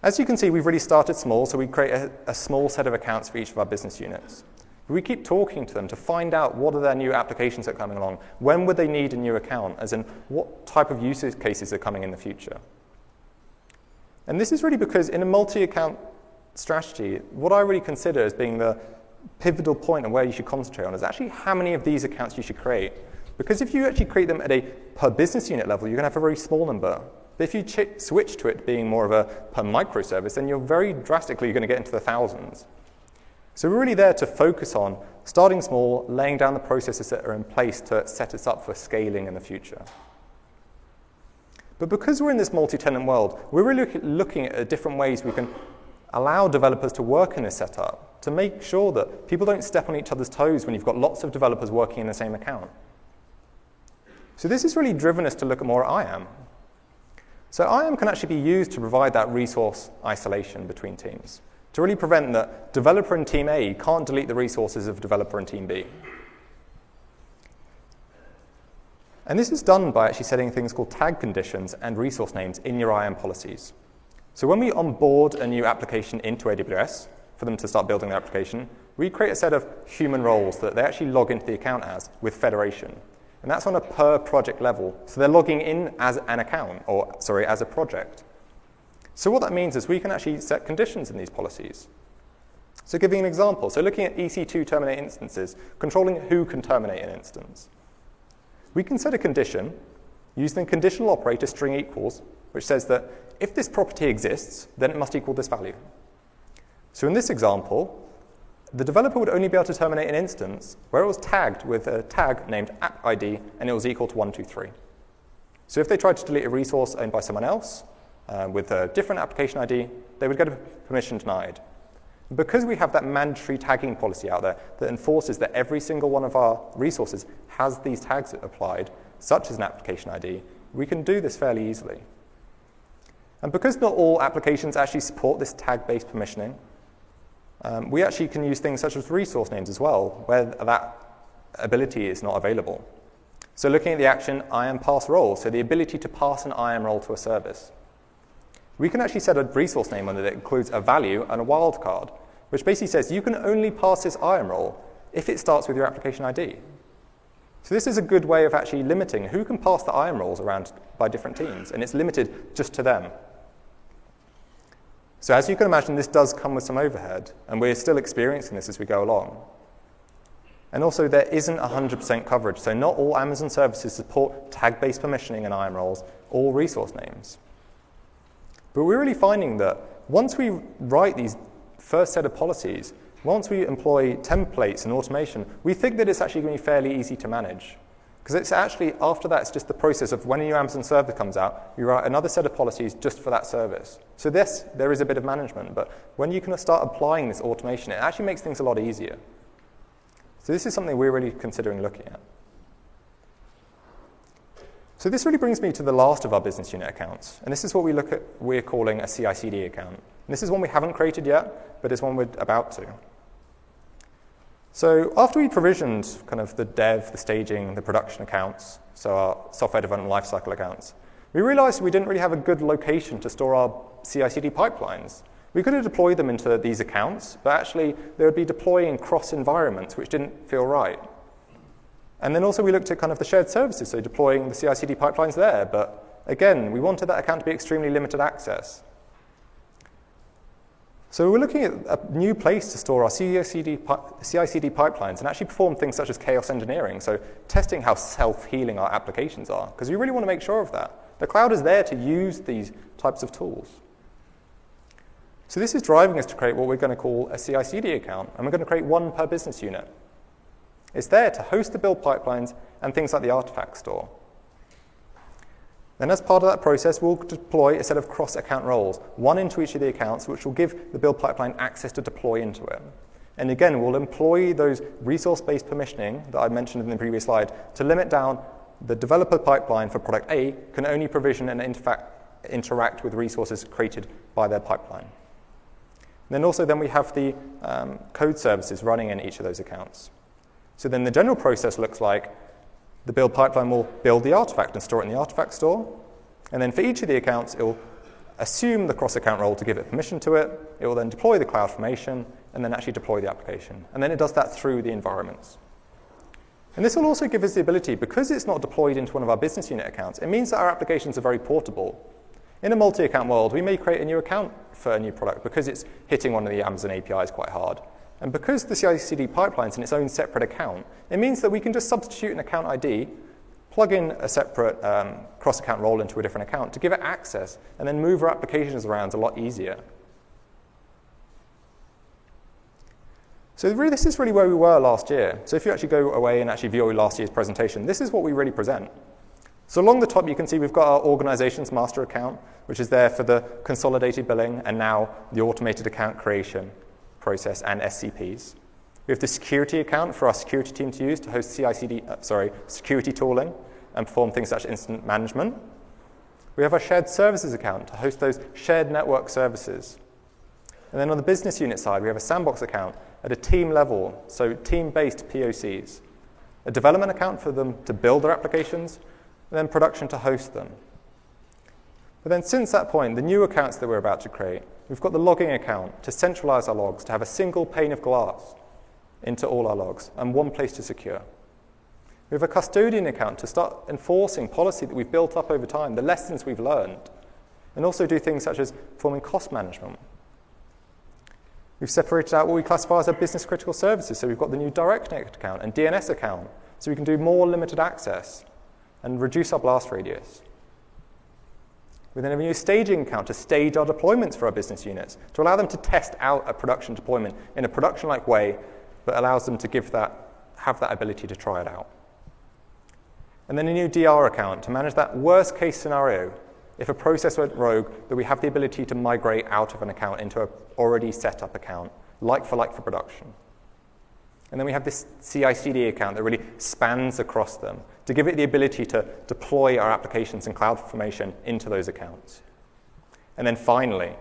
As you can see, we've really started small, so we create a, a small set of accounts for each of our business units. We keep talking to them to find out what are their new applications that are coming along. When would they need a new account? As in, what type of use cases are coming in the future? And this is really because in a multi account strategy, what I really consider as being the pivotal point and where you should concentrate on is actually how many of these accounts you should create. Because if you actually create them at a per business unit level, you're going to have a very small number. But if you ch- switch to it being more of a per microservice, then you're very drastically going to get into the thousands. So we're really there to focus on starting small, laying down the processes that are in place to set us up for scaling in the future. But because we're in this multi tenant world, we're really looking at different ways we can allow developers to work in this setup to make sure that people don't step on each other's toes when you've got lots of developers working in the same account. So this has really driven us to look at more at IAM. So IAM can actually be used to provide that resource isolation between teams, to really prevent that developer in team A can't delete the resources of developer in team B. And this is done by actually setting things called tag conditions and resource names in your IAM policies. So when we onboard a new application into AWS for them to start building their application, we create a set of human roles that they actually log into the account as with federation. And that's on a per project level. So they're logging in as an account, or sorry, as a project. So what that means is we can actually set conditions in these policies. So giving an example, so looking at EC2 terminate instances, controlling who can terminate an instance. We can set a condition using the conditional operator string equals, which says that if this property exists, then it must equal this value. So in this example, the developer would only be able to terminate an instance where it was tagged with a tag named app ID and it was equal to 123. So if they tried to delete a resource owned by someone else uh, with a different application ID, they would get a permission denied. Because we have that mandatory tagging policy out there that enforces that every single one of our resources has these tags applied, such as an application ID, we can do this fairly easily. And because not all applications actually support this tag-based permissioning, um, we actually can use things such as resource names as well, where that ability is not available. So looking at the action IAM pass role, so the ability to pass an IAM role to a service. We can actually set a resource name on it that includes a value and a wildcard, which basically says you can only pass this IAM role if it starts with your application ID. So this is a good way of actually limiting who can pass the IAM roles around by different teams, and it's limited just to them. So as you can imagine, this does come with some overhead, and we're still experiencing this as we go along. And also, there isn't 100% coverage, so not all Amazon services support tag-based permissioning and IAM roles or resource names. But we're really finding that once we write these first set of policies, once we employ templates and automation, we think that it's actually going to be fairly easy to manage. Because it's actually, after that, it's just the process of when a new Amazon server comes out, you write another set of policies just for that service. So this, there is a bit of management, but when you can start applying this automation, it actually makes things a lot easier. So this is something we're really considering looking at. So this really brings me to the last of our business unit accounts. And this is what we look at, we're calling a CI/CD account. And this is one we haven't created yet, but it's one we're about to. So after we provisioned kind of the dev, the staging, the production accounts, so our software development lifecycle accounts, we realized we didn't really have a good location to store our CI/CD pipelines. We could have deployed them into these accounts, but actually they would be deploying cross environments, which didn't feel right. And then also we looked at kind of the shared services, so deploying the CI/CD pipelines there, but again, we wanted that account to be extremely limited access. So we're looking at a new place to store our CI/CD, pipelines and actually perform things such as chaos engineering, so testing how self-healing our applications are, because we really want to make sure of that. The cloud is there to use these types of tools. So this is driving us to create what we're going to call a CI/CD account, and we're going to create one per business unit. It's there to host the build pipelines and things like the artifact store. Then as part of that process, we'll deploy a set of cross-account roles, one into each of the accounts, which will give the build pipeline access to deploy into it. And again, we'll employ those resource-based permissioning that I mentioned in the previous slide to limit down the developer pipeline for product A can only provision and interact with resources created by their pipeline. Then also then we have the um, code services running in each of those accounts. So then the general process looks like the build pipeline will build the artifact and store it in the artifact store. And then for each of the accounts, it will assume the cross-account role to give it permission to it. It will then deploy the cloud formation and then actually deploy the application. And then it does that through the environments. And this will also give us the ability, because it's not deployed into one of our business unit accounts, it means that our applications are very portable. In a multi-account world, we may create a new account for a new product because it's hitting one of the Amazon APIs quite hard. And because the CI/CD pipeline is in its own separate account, it means that we can just substitute an account ID, plug in a separate um, cross-account role into a different account to give it access, and then move our applications around a lot easier. So really, this is really where we were last year. So if you actually go away and actually view last year's presentation, this is what we really present. So along the top, you can see we've got our organization's master account, which is there for the consolidated billing and now the automated account creation process and SCPs. We have the security account for our security team to use to host CI/CD, uh, sorry, security tooling and perform things such as incident management. We have our shared services account to host those shared network services. And then on the business unit side, we have a sandbox account at a team level, so team-based POCs. A development account for them to build their applications, and then production to host them. But then since that point, the new accounts that we're about to create, we've got the logging account to centralize our logs, to have a single pane of glass into all our logs and one place to secure. We have a custodian account to start enforcing policy that we've built up over time, the lessons we've learned, and also do things such as performing cost management. We've separated out what we classify as our business critical services, so we've got the new DirectNet account and DNS account, so we can do more limited access and reduce our blast radius. We then have a new staging account to stage our deployments for our business units, to allow them to test out a production deployment in a production-like way, that allows them to give that, have that ability to try it out. And then a new DR account to manage that worst case scenario. If a process went rogue, that we have the ability to migrate out of an account into an already set up account, like for like for production. And then we have this CI CD account that really spans across them to give it the ability to deploy our applications and cloud formation into those accounts. And then finally,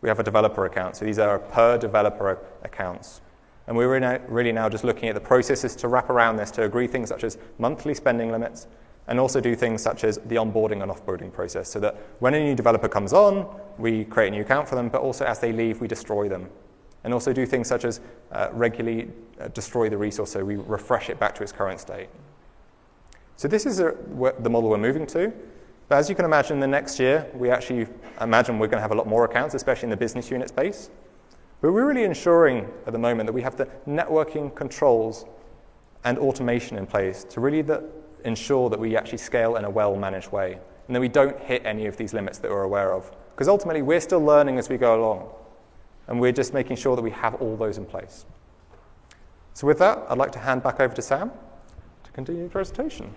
we have a developer account. So these are per developer accounts. And we're really now just looking at the processes to wrap around this to agree things such as monthly spending limits and also do things such as the onboarding and offboarding process so that when a new developer comes on, we create a new account for them, but also as they leave, we destroy them. And also do things such as uh, regularly uh, destroy the resource so we refresh it back to its current state. So this is a, the model we're moving to. But as you can imagine, the next year, we actually imagine we're going to have a lot more accounts, especially in the business unit space. But we're really ensuring at the moment that we have the networking controls and automation in place to really the, ensure that we actually scale in a well-managed way and that we don't hit any of these limits that we're aware of. Because ultimately, we're still learning as we go along. And we're just making sure that we have all those in place. So with that, I'd like to hand back over to Sam to continue the presentation.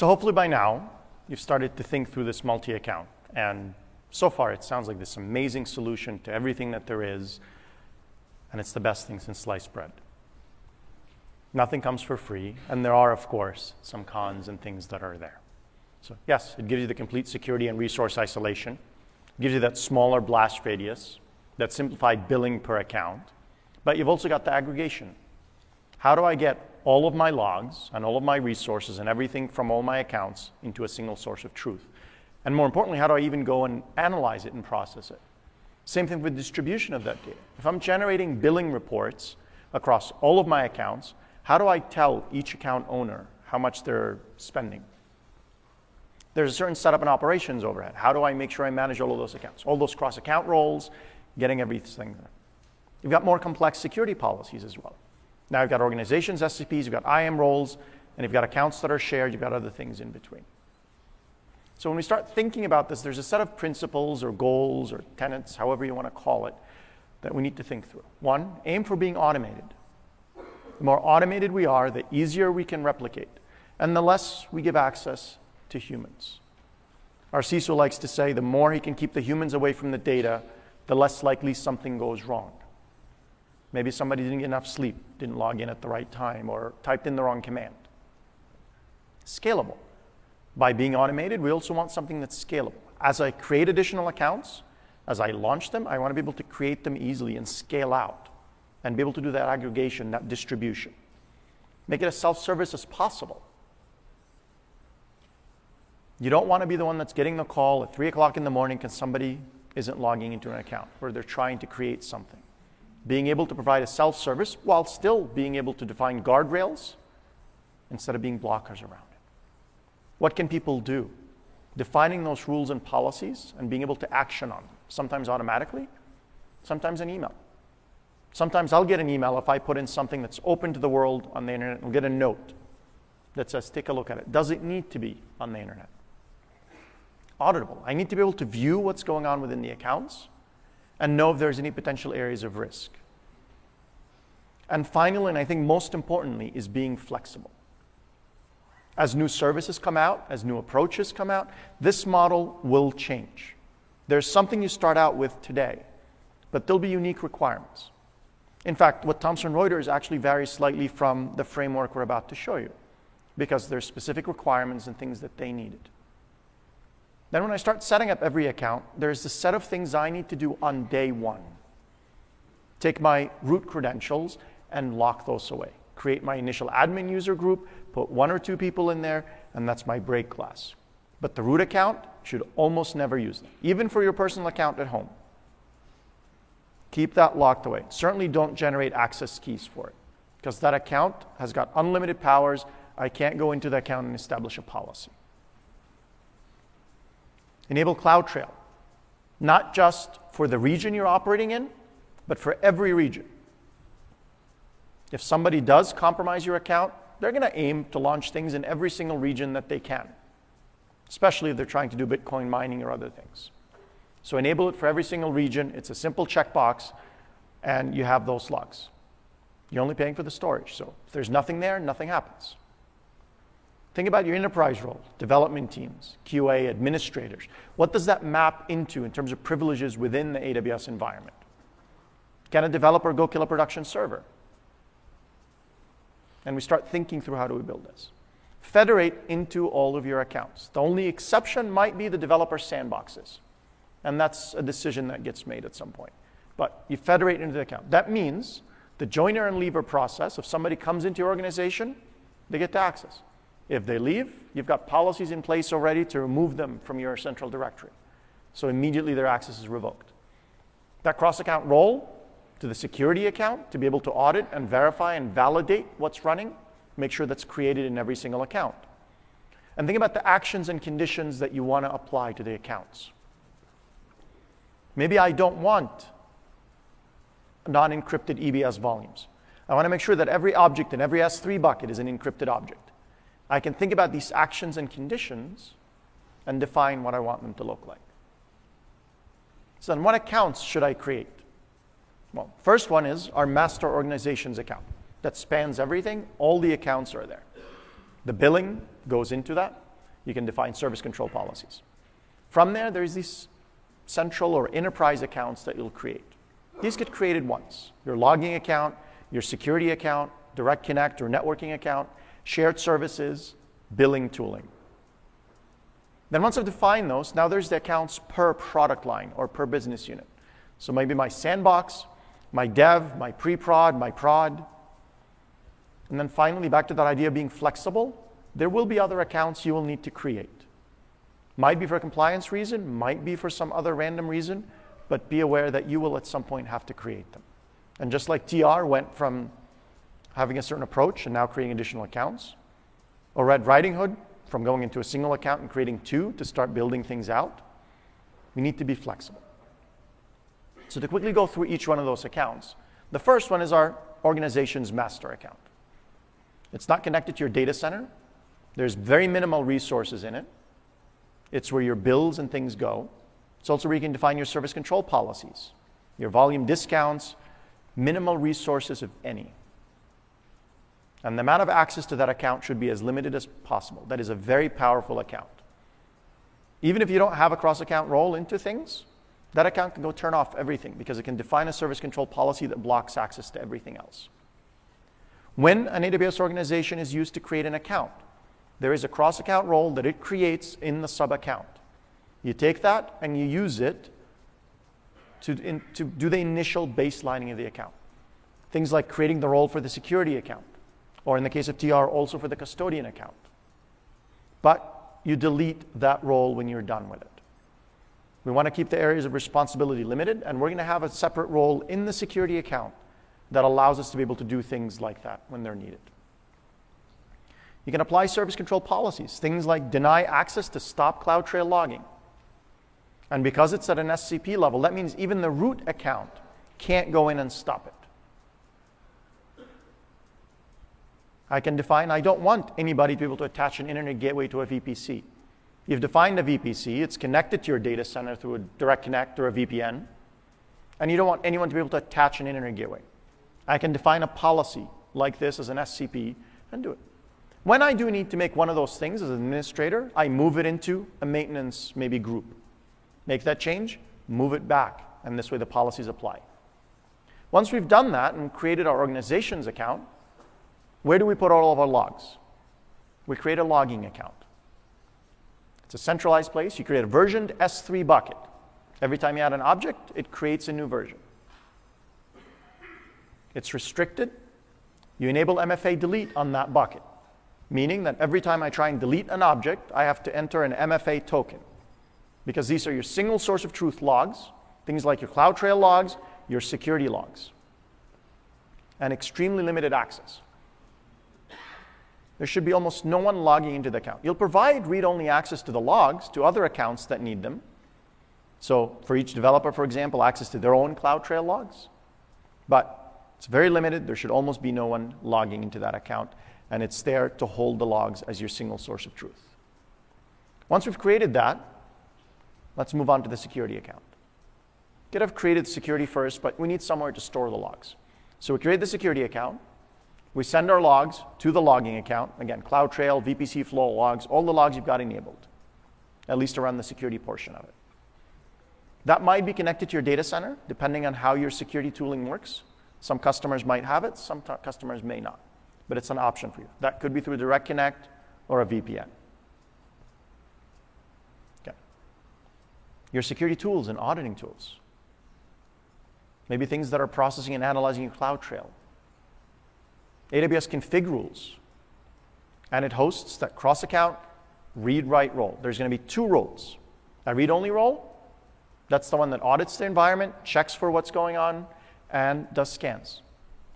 So hopefully by now, you've started to think through this multi-account. And so far, it sounds like this amazing solution to everything that there is, and it's the best thing since sliced bread. Nothing comes for free, and there are, of course, some cons and things that are there. So, yes, it gives you the complete security and resource isolation, it gives you that smaller blast radius, that simplified billing per account, but you've also got the aggregation. How do I get all of my logs and all of my resources and everything from all my accounts into a single source of truth? And more importantly, how do I even go and analyze it and process it? Same thing with distribution of that data. If I'm generating billing reports across all of my accounts, how do I tell each account owner how much they're spending? There's a certain setup and operations overhead. How do I make sure I manage all of those accounts? All those cross account roles, getting everything there. You've got more complex security policies as well. Now you've got organizations, SCPs, you've got IAM roles, and you've got accounts that are shared, you've got other things in between. So when we start thinking about this, there's a set of principles or goals or tenets, however you want to call it, that we need to think through. One, aim for being automated. The more automated we are, the easier we can replicate, and the less we give access to humans. Our CISO likes to say the more he can keep the humans away from the data, the less likely something goes wrong. Maybe somebody didn't get enough sleep, didn't log in at the right time, or typed in the wrong command. Scalable. By being automated, we also want something that's scalable. As I create additional accounts, as I launch them, I want to be able to create them easily and scale out and be able to do that aggregation, that distribution. Make it as self service as possible. You don't want to be the one that's getting the call at 3 o'clock in the morning because somebody isn't logging into an account or they're trying to create something. Being able to provide a self service while still being able to define guardrails instead of being blockers around it. What can people do? Defining those rules and policies and being able to action on them, sometimes automatically, sometimes an email. Sometimes I'll get an email if I put in something that's open to the world on the internet and get a note that says, take a look at it. Does it need to be on the internet? Auditable. I need to be able to view what's going on within the accounts and know if there's any potential areas of risk. And finally, and I think most importantly, is being flexible. As new services come out, as new approaches come out, this model will change. There's something you start out with today, but there'll be unique requirements. In fact, what Thomson Reuters actually varies slightly from the framework we're about to show you, because there's specific requirements and things that they needed. Then, when I start setting up every account, there's a set of things I need to do on day one. Take my root credentials and lock those away. Create my initial admin user group, put one or two people in there, and that's my break glass. But the root account should almost never use them, even for your personal account at home. Keep that locked away. Certainly don't generate access keys for it, because that account has got unlimited powers. I can't go into the account and establish a policy. Enable CloudTrail, not just for the region you're operating in, but for every region. If somebody does compromise your account, they're going to aim to launch things in every single region that they can, especially if they're trying to do Bitcoin mining or other things. So enable it for every single region. It's a simple checkbox, and you have those logs. You're only paying for the storage. So if there's nothing there, nothing happens. Think about your enterprise role, development teams, QA, administrators. What does that map into in terms of privileges within the AWS environment? Can a developer go kill a production server? And we start thinking through how do we build this. Federate into all of your accounts. The only exception might be the developer sandboxes. And that's a decision that gets made at some point. But you federate into the account. That means the joiner and leaver process, if somebody comes into your organization, they get to access. If they leave, you've got policies in place already to remove them from your central directory. So immediately their access is revoked. That cross account role to the security account to be able to audit and verify and validate what's running, make sure that's created in every single account. And think about the actions and conditions that you want to apply to the accounts. Maybe I don't want non encrypted EBS volumes. I want to make sure that every object in every S3 bucket is an encrypted object. I can think about these actions and conditions and define what I want them to look like. So, then what accounts should I create? Well, first one is our master organizations account that spans everything. All the accounts are there. The billing goes into that. You can define service control policies. From there, there's these central or enterprise accounts that you'll create. These get created once your logging account, your security account, direct connect or networking account, shared services, billing tooling. Then once I've defined those, now there's the accounts per product line or per business unit. So maybe my sandbox, my dev, my pre-prod, my prod. And then finally, back to that idea of being flexible, there will be other accounts you will need to create. Might be for a compliance reason, might be for some other random reason, but be aware that you will at some point have to create them. And just like TR went from having a certain approach and now creating additional accounts, or Red Riding Hood from going into a single account and creating two to start building things out, we need to be flexible. So, to quickly go through each one of those accounts, the first one is our organization's master account. It's not connected to your data center, there's very minimal resources in it. It's where your bills and things go. It's also where you can define your service control policies, your volume discounts, minimal resources, if any. And the amount of access to that account should be as limited as possible. That is a very powerful account. Even if you don't have a cross account role into things, that account can go turn off everything because it can define a service control policy that blocks access to everything else. When an AWS organization is used to create an account, there is a cross account role that it creates in the sub account. You take that and you use it to, in, to do the initial baselining of the account. Things like creating the role for the security account, or in the case of TR, also for the custodian account. But you delete that role when you're done with it. We want to keep the areas of responsibility limited, and we're going to have a separate role in the security account that allows us to be able to do things like that when they're needed. You can apply service control policies, things like deny access to stop CloudTrail logging. And because it's at an SCP level, that means even the root account can't go in and stop it. I can define I don't want anybody to be able to attach an internet gateway to a VPC. You've defined a VPC, it's connected to your data center through a direct connect or a VPN, and you don't want anyone to be able to attach an internet gateway. I can define a policy like this as an SCP and do it. When I do need to make one of those things as an administrator, I move it into a maintenance maybe group. Make that change, move it back, and this way the policies apply. Once we've done that and created our organization's account, where do we put all of our logs? We create a logging account. It's a centralized place. You create a versioned S3 bucket. Every time you add an object, it creates a new version. It's restricted. You enable MFA delete on that bucket, meaning that every time I try and delete an object, I have to enter an MFA token. Because these are your single source of truth logs, things like your CloudTrail logs, your security logs, and extremely limited access there should be almost no one logging into the account. You'll provide read only access to the logs to other accounts that need them. So, for each developer, for example, access to their own CloudTrail logs. But it's very limited. There should almost be no one logging into that account. And it's there to hold the logs as your single source of truth. Once we've created that, let's move on to the security account. Could have created security first, but we need somewhere to store the logs. So we create the security account. We send our logs to the logging account. Again, CloudTrail, VPC flow logs, all the logs you've got enabled, at least around the security portion of it. That might be connected to your data center, depending on how your security tooling works. Some customers might have it, some t- customers may not. But it's an option for you. That could be through Direct Connect or a VPN. Okay. Your security tools and auditing tools. Maybe things that are processing and analyzing your CloudTrail AWS config rules. And it hosts that cross account read write role. There's going to be two roles a read only role, that's the one that audits the environment, checks for what's going on, and does scans.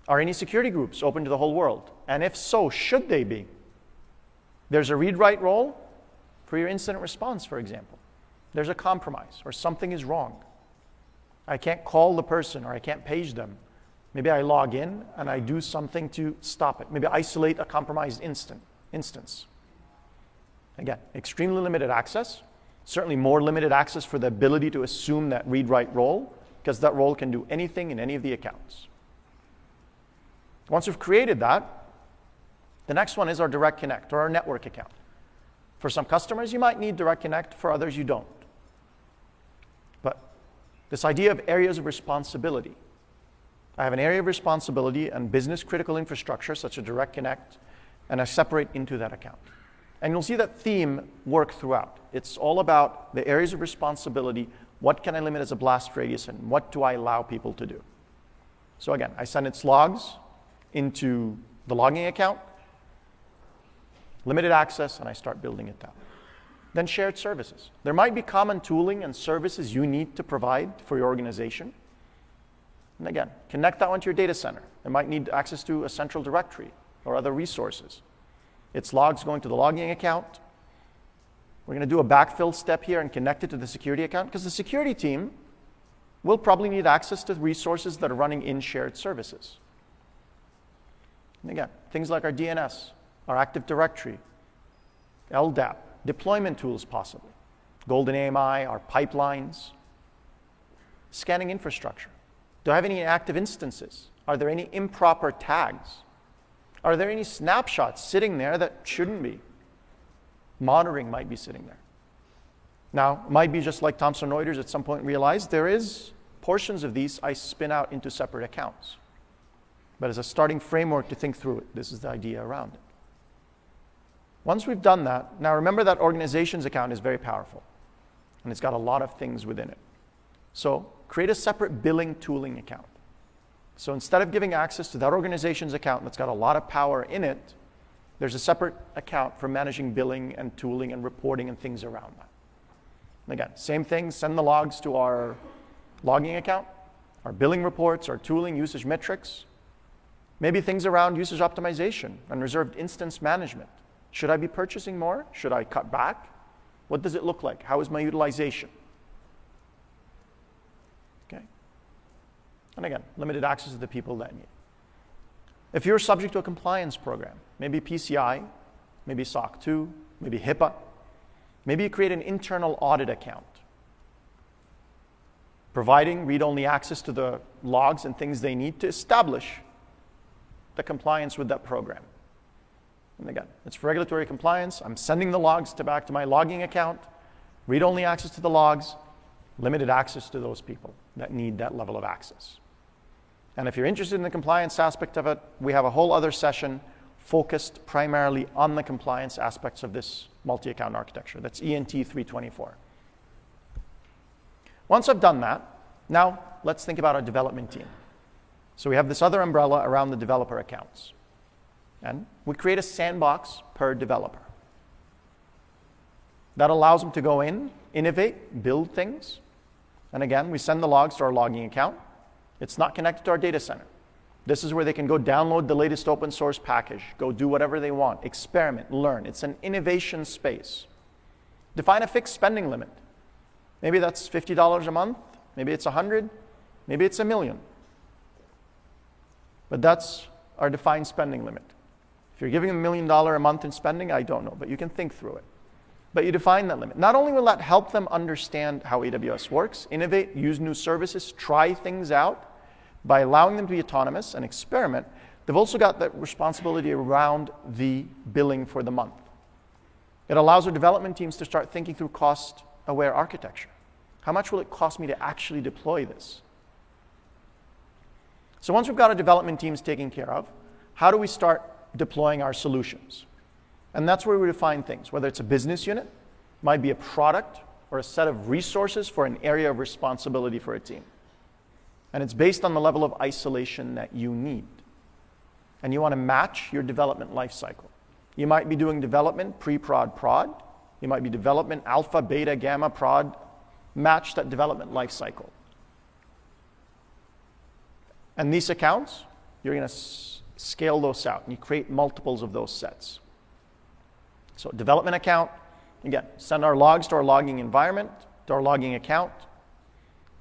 Are any security groups open to the whole world? And if so, should they be? There's a read write role for your incident response, for example. There's a compromise or something is wrong. I can't call the person or I can't page them Maybe I log in and I do something to stop it. Maybe isolate a compromised instant, instance. Again, extremely limited access. Certainly more limited access for the ability to assume that read write role, because that role can do anything in any of the accounts. Once we've created that, the next one is our direct connect or our network account. For some customers, you might need direct connect, for others, you don't. But this idea of areas of responsibility I have an area of responsibility and business critical infrastructure, such as Direct Connect, and I separate into that account. And you'll see that theme work throughout. It's all about the areas of responsibility. What can I limit as a blast radius, and what do I allow people to do? So again, I send its logs into the logging account, limited access, and I start building it down. Then shared services. There might be common tooling and services you need to provide for your organization. And again, connect that one to your data center. It might need access to a central directory or other resources. Its logs going to the logging account. We're going to do a backfill step here and connect it to the security account because the security team will probably need access to resources that are running in shared services. And again, things like our DNS, our Active Directory, LDAP, deployment tools possibly, Golden AMI, our pipelines, scanning infrastructure. Do I have any active instances? Are there any improper tags? Are there any snapshots sitting there that shouldn't be? Monitoring might be sitting there. Now, might be just like Thomson Reuters at some point realized there is portions of these I spin out into separate accounts. But as a starting framework to think through it, this is the idea around it. Once we've done that, now remember that organizations account is very powerful and it's got a lot of things within it. So create a separate billing tooling account. So instead of giving access to that organization's account that's got a lot of power in it, there's a separate account for managing billing and tooling and reporting and things around that. And again, same thing, send the logs to our logging account, our billing reports, our tooling, usage metrics, maybe things around usage optimization and reserved instance management. Should I be purchasing more? Should I cut back? What does it look like? How is my utilization? Okay. And again, limited access to the people that need. If you're subject to a compliance program, maybe PCI, maybe SOC 2, maybe HIPAA, maybe you create an internal audit account. Providing read only access to the logs and things they need to establish the compliance with that program. And again, it's for regulatory compliance. I'm sending the logs to back to my logging account, read only access to the logs, limited access to those people that need that level of access. And if you're interested in the compliance aspect of it, we have a whole other session focused primarily on the compliance aspects of this multi account architecture. That's ENT 324. Once I've done that, now let's think about our development team. So we have this other umbrella around the developer accounts. And we create a sandbox per developer. That allows them to go in, innovate, build things. And again, we send the logs to our logging account. It's not connected to our data center. This is where they can go download the latest open source package, go do whatever they want, experiment, learn. It's an innovation space. Define a fixed spending limit. Maybe that's $50 a month, maybe it's 100, maybe it's a million. But that's our defined spending limit. If you're giving a million dollar a month in spending, I don't know, but you can think through it. But you define that limit. Not only will that help them understand how AWS works, innovate, use new services, try things out by allowing them to be autonomous and experiment, they've also got that responsibility around the billing for the month. It allows our development teams to start thinking through cost aware architecture. How much will it cost me to actually deploy this? So once we've got our development teams taken care of, how do we start deploying our solutions. And that's where we define things, whether it's a business unit, might be a product, or a set of resources for an area of responsibility for a team. And it's based on the level of isolation that you need. And you want to match your development life cycle. You might be doing development pre prod prod. You might be development alpha, beta, gamma, prod. Match that development life cycle. And these accounts, you're going to scale those out, and you create multiples of those sets. So, development account, again, send our logs to our logging environment, to our logging account,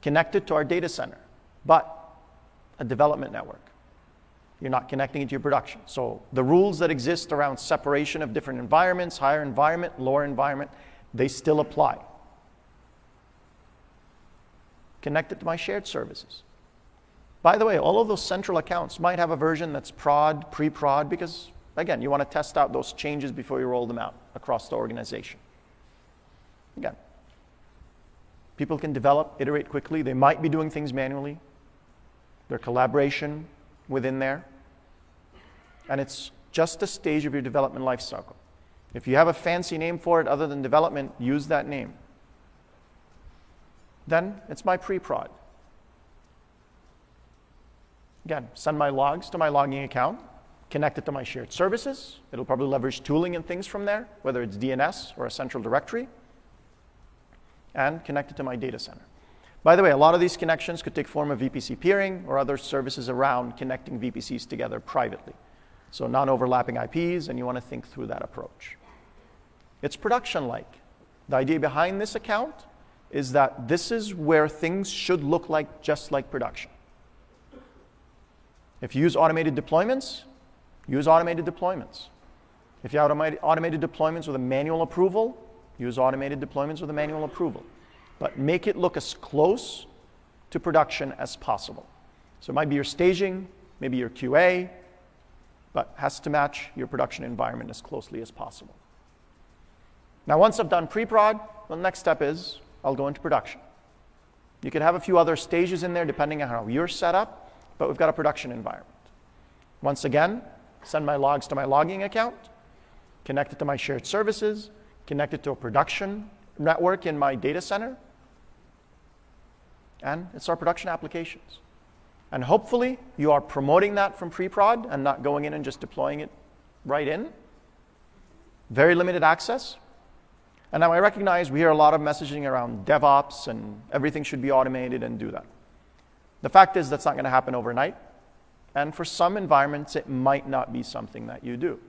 connect it to our data center, but a development network. You're not connecting it to your production. So, the rules that exist around separation of different environments, higher environment, lower environment, they still apply. Connected to my shared services. By the way, all of those central accounts might have a version that's prod, pre prod, because again, you want to test out those changes before you roll them out across the organization. Again, people can develop, iterate quickly. They might be doing things manually. Their collaboration within there. And it's just a stage of your development life cycle. If you have a fancy name for it other than development, use that name. Then it's my pre prod. Again, send my logs to my logging account, connect it to my shared services. It'll probably leverage tooling and things from there, whether it's DNS or a central directory. and connected to my data center. By the way, a lot of these connections could take form of VPC peering or other services around connecting VPCs together privately. So non-overlapping IPs, and you want to think through that approach. It's production-like. The idea behind this account is that this is where things should look like just like production. If you use automated deployments, use automated deployments. If you have automated deployments with a manual approval, use automated deployments with a manual approval. But make it look as close to production as possible. So it might be your staging, maybe your QA, but has to match your production environment as closely as possible. Now, once I've done pre-prod, the next step is I'll go into production. You can have a few other stages in there depending on how you're set up, but we've got a production environment. Once again, send my logs to my logging account, connect it to my shared services, connect it to a production network in my data center, and it's our production applications. And hopefully, you are promoting that from pre-prod and not going in and just deploying it right in. Very limited access. And now I recognize we hear a lot of messaging around DevOps and everything should be automated and do that. The fact is, that's not going to happen overnight. And for some environments, it might not be something that you do.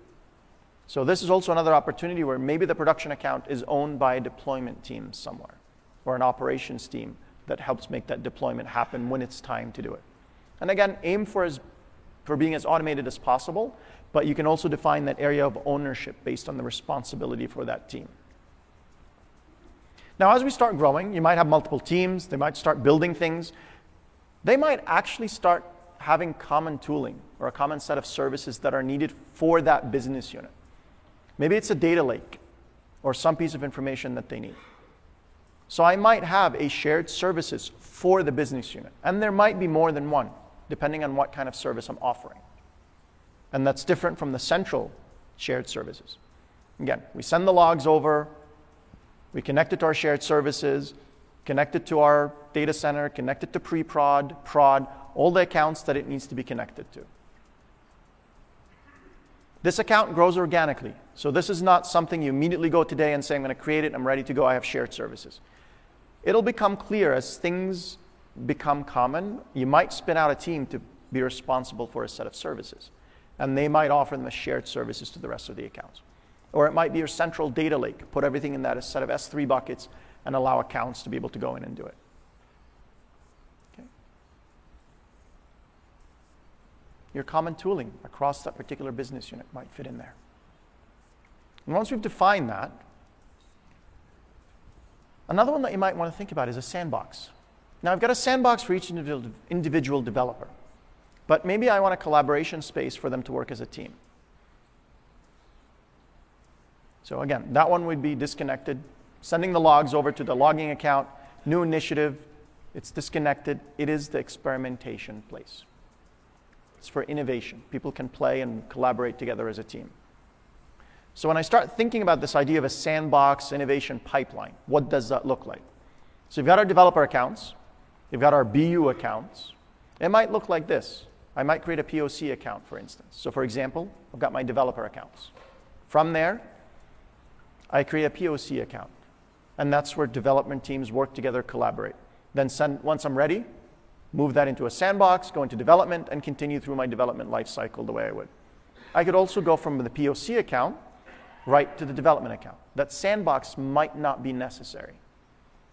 So, this is also another opportunity where maybe the production account is owned by a deployment team somewhere or an operations team that helps make that deployment happen when it's time to do it. And again, aim for, as, for being as automated as possible, but you can also define that area of ownership based on the responsibility for that team. Now, as we start growing, you might have multiple teams, they might start building things. They might actually start having common tooling or a common set of services that are needed for that business unit. Maybe it's a data lake or some piece of information that they need. So I might have a shared services for the business unit, and there might be more than one, depending on what kind of service I'm offering. And that's different from the central shared services. Again, we send the logs over, we connect it to our shared services, connect it to our data center, connect it to pre-prod, prod, all the accounts that it needs to be connected to. This account grows organically. So this is not something you immediately go today and say, I'm going to create it, I'm ready to go, I have shared services. It'll become clear as things become common. You might spin out a team to be responsible for a set of services. And they might offer them as shared services to the rest of the accounts. Or it might be your central data lake. Put everything in that set of S3 buckets and allow accounts to be able to go in and do it. Your common tooling across that particular business unit might fit in there. And once we've defined that, another one that you might want to think about is a sandbox. Now, I've got a sandbox for each individual developer, but maybe I want a collaboration space for them to work as a team. So again, that one would be disconnected. Sending the logs over to the logging account, new initiative, it's disconnected. It is the experimentation place. It's for innovation. People can play and collaborate together as a team. So when I start thinking about this idea of a sandbox innovation pipeline, what does that look like? So you've got our developer accounts, you've got our BU accounts. It might look like this. I might create a POC account, for instance. So for example, I've got my developer accounts. From there, I create a POC account. And that's where development teams work together, collaborate. Then send, once I'm ready, move that into a sandbox, go into development, and continue through my development lifecycle the way I would. I could also go from the POC account right to the development account. That sandbox might not be necessary.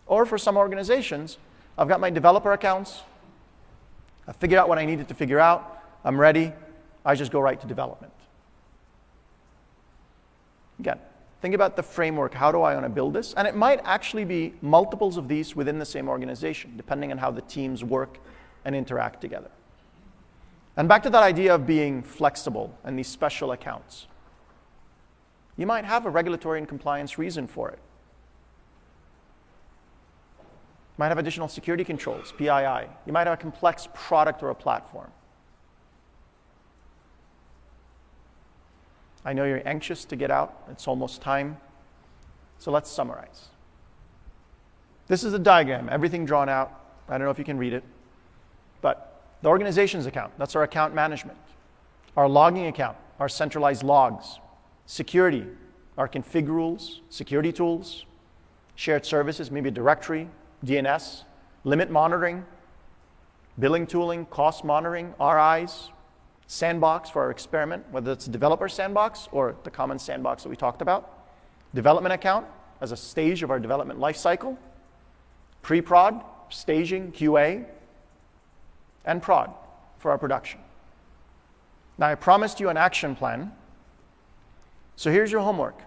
Or for some organizations, I've got my developer accounts, I figured out what I needed to figure out, I'm ready, I just go right to development. Again, Think about the framework. How do I want to build this? And it might actually be multiples of these within the same organization, depending on how the teams work and interact together. And back to that idea of being flexible and these special accounts. You might have a regulatory and compliance reason for it. You might have additional security controls, PII. You might have a complex product or a platform. I know you're anxious to get out, it's almost time. So let's summarize. This is a diagram, everything drawn out. I don't know if you can read it, the organization's account, that's our account management. Our logging account, our centralized logs. Security, our config rules, security tools. shared services, maybe a directory, DNS, limit monitoring, billing tooling, cost monitoring, RIs, sandbox for our experiment, whether it's a developer sandbox or the common sandbox that we talked about, development account as a stage of our development lifecycle, pre-prod, staging, QA, and prod for our production. Now, I promised you an action plan. So here's your homework.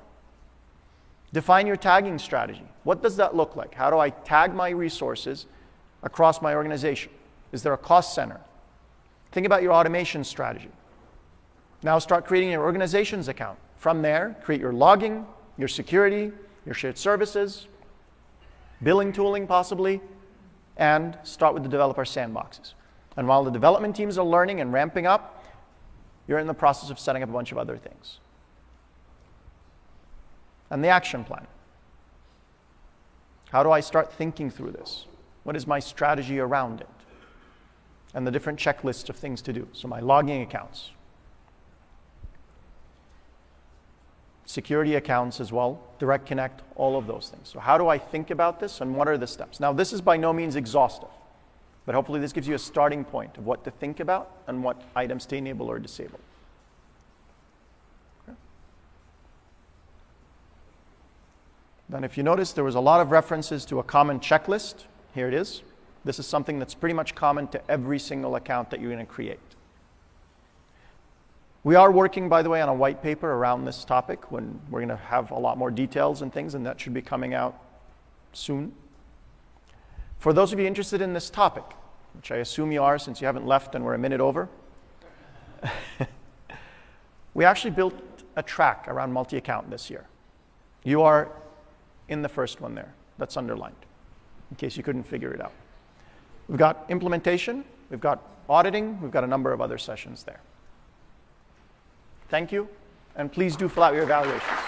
Define your tagging strategy. What does that look like? How do I tag my resources across my organization? Is there a cost center? Think about your automation strategy. Now start creating your organization's account. From there, create your logging, your security, your shared services, billing tooling possibly, and start with the developer sandboxes. And while the development teams are learning and ramping up, you're in the process of setting up a bunch of other things. And the action plan. How do I start thinking through this? What is my strategy around it? And the different checklists of things to do. So, my logging accounts, security accounts as well, direct connect, all of those things. So, how do I think about this and what are the steps? Now, this is by no means exhaustive, but hopefully, this gives you a starting point of what to think about and what items to enable or disable. Then, if you notice, there was a lot of references to a common checklist. Here it is. This is something that's pretty much common to every single account that you're going to create. We are working, by the way, on a white paper around this topic when we're going to have a lot more details and things, and that should be coming out soon. For those of you interested in this topic, which I assume you are since you haven't left and we're a minute over, we actually built a track around multi account this year. You are in the first one there, that's underlined, in case you couldn't figure it out. We've got implementation, we've got auditing, we've got a number of other sessions there. Thank you, and please do fill out your evaluations.